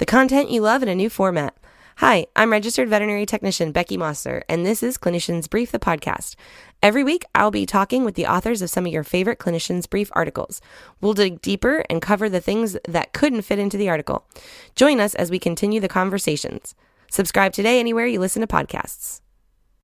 the content you love in a new format. Hi, I'm registered veterinary technician Becky Mosser, and this is Clinicians Brief, the podcast. Every week, I'll be talking with the authors of some of your favorite Clinicians Brief articles. We'll dig deeper and cover the things that couldn't fit into the article. Join us as we continue the conversations. Subscribe today anywhere you listen to podcasts.